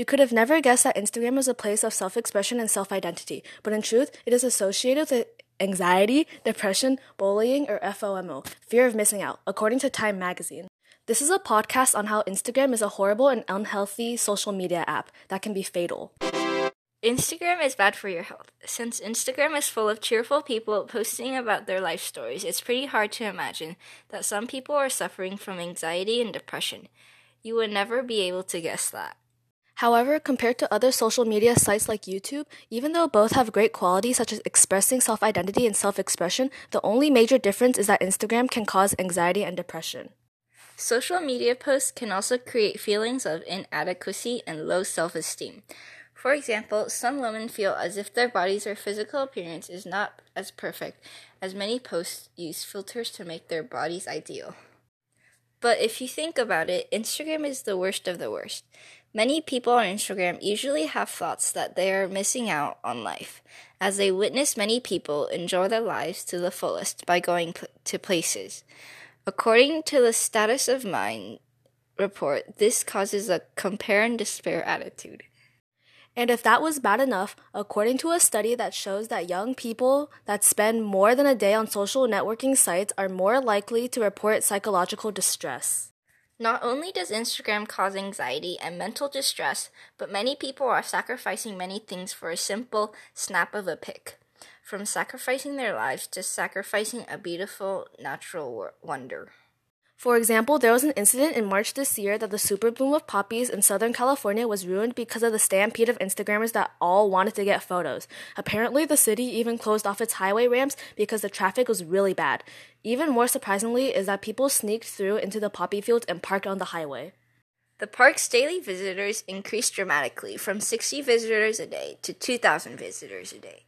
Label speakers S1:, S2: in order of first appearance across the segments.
S1: You could have never guessed that Instagram is a place of self expression and self identity, but in truth, it is associated with anxiety, depression, bullying, or FOMO, fear of missing out, according to Time magazine. This is a podcast on how Instagram is a horrible and unhealthy social media app that can be fatal.
S2: Instagram is bad for your health. Since Instagram is full of cheerful people posting about their life stories, it's pretty hard to imagine that some people are suffering from anxiety and depression. You would never be able to guess that.
S1: However, compared to other social media sites like YouTube, even though both have great qualities such as expressing self identity and self expression, the only major difference is that Instagram can cause anxiety and depression.
S2: Social media posts can also create feelings of inadequacy and low self esteem. For example, some women feel as if their bodies or physical appearance is not as perfect, as many posts use filters to make their bodies ideal. But if you think about it, Instagram is the worst of the worst. Many people on Instagram usually have thoughts that they are missing out on life, as they witness many people enjoy their lives to the fullest by going p- to places. According to the Status of Mind report, this causes a compare and despair attitude.
S1: And if that was bad enough, according to a study that shows that young people that spend more than a day on social networking sites are more likely to report psychological distress.
S2: Not only does Instagram cause anxiety and mental distress, but many people are sacrificing many things for a simple snap of a pic. From sacrificing their lives to sacrificing a beautiful natural wonder.
S1: For example, there was an incident in March this year that the super bloom of poppies in Southern California was ruined because of the stampede of Instagrammers that all wanted to get photos. Apparently, the city even closed off its highway ramps because the traffic was really bad. Even more surprisingly is that people sneaked through into the poppy fields and parked on the highway.
S2: The park's daily visitors increased dramatically from 60 visitors a day to 2,000 visitors a day.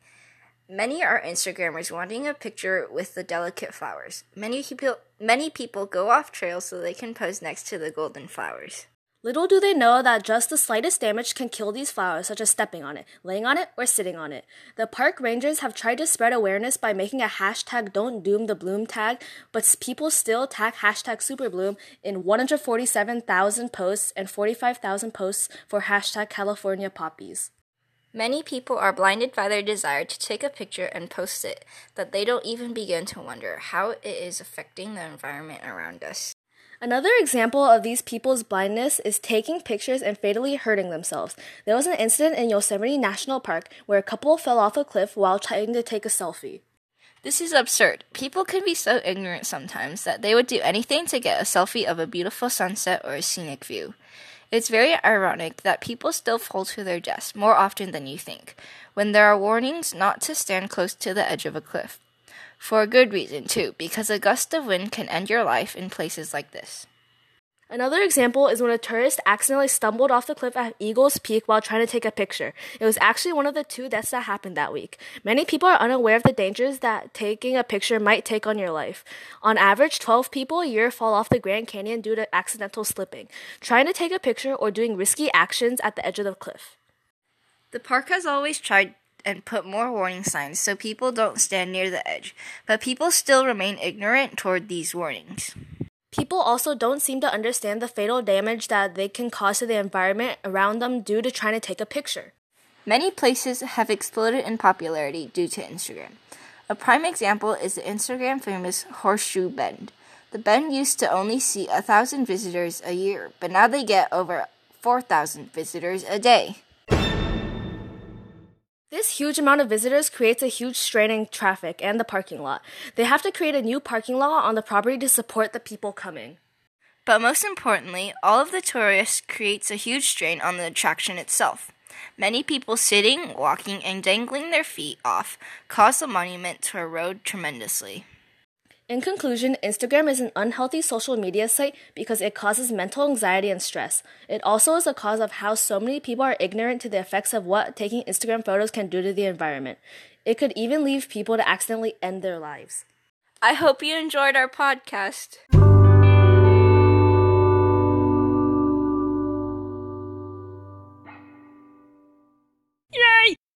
S2: Many are Instagrammers wanting a picture with the delicate flowers. Many people, many people go off trail so they can pose next to the golden flowers.
S1: Little do they know that just the slightest damage can kill these flowers, such as stepping on it, laying on it, or sitting on it. The park rangers have tried to spread awareness by making a hashtag Don't Doom the Bloom tag, but people still tag hashtag Superbloom in 147,000 posts and 45,000 posts for hashtag California Poppies.
S2: Many people are blinded by their desire to take a picture and post it that they don't even begin to wonder how it is affecting the environment around us.
S1: Another example of these people's blindness is taking pictures and fatally hurting themselves. There was an incident in Yosemite National Park where a couple fell off a cliff while trying to take a selfie.
S2: This is absurd. People can be so ignorant sometimes that they would do anything to get a selfie of a beautiful sunset or a scenic view. It's very ironic that people still fall to their deaths more often than you think, when there are warnings not to stand close to the edge of a cliff. For a good reason, too, because a gust of wind can end your life in places like this.
S1: Another example is when a tourist accidentally stumbled off the cliff at Eagles Peak while trying to take a picture. It was actually one of the two deaths that happened that week. Many people are unaware of the dangers that taking a picture might take on your life. On average, 12 people a year fall off the Grand Canyon due to accidental slipping, trying to take a picture, or doing risky actions at the edge of the cliff.
S2: The park has always tried and put more warning signs so people don't stand near the edge, but people still remain ignorant toward these warnings.
S1: People also don't seem to understand the fatal damage that they can cause to the environment around them due to trying to take a picture.
S2: Many places have exploded in popularity due to Instagram. A prime example is the Instagram famous Horseshoe Bend. The bend used to only see a thousand visitors a year, but now they get over 4,000 visitors a day.
S1: This huge amount of visitors creates a huge strain in traffic and the parking lot. They have to create a new parking lot on the property to support the people coming.
S2: But most importantly, all of the tourists creates a huge strain on the attraction itself. Many people sitting, walking, and dangling their feet off cause the monument to erode tremendously.
S1: In conclusion, Instagram is an unhealthy social media site because it causes mental anxiety and stress. It also is a cause of how so many people are ignorant to the effects of what taking Instagram photos can do to the environment. It could even leave people to accidentally end their lives.
S2: I hope you enjoyed our podcast.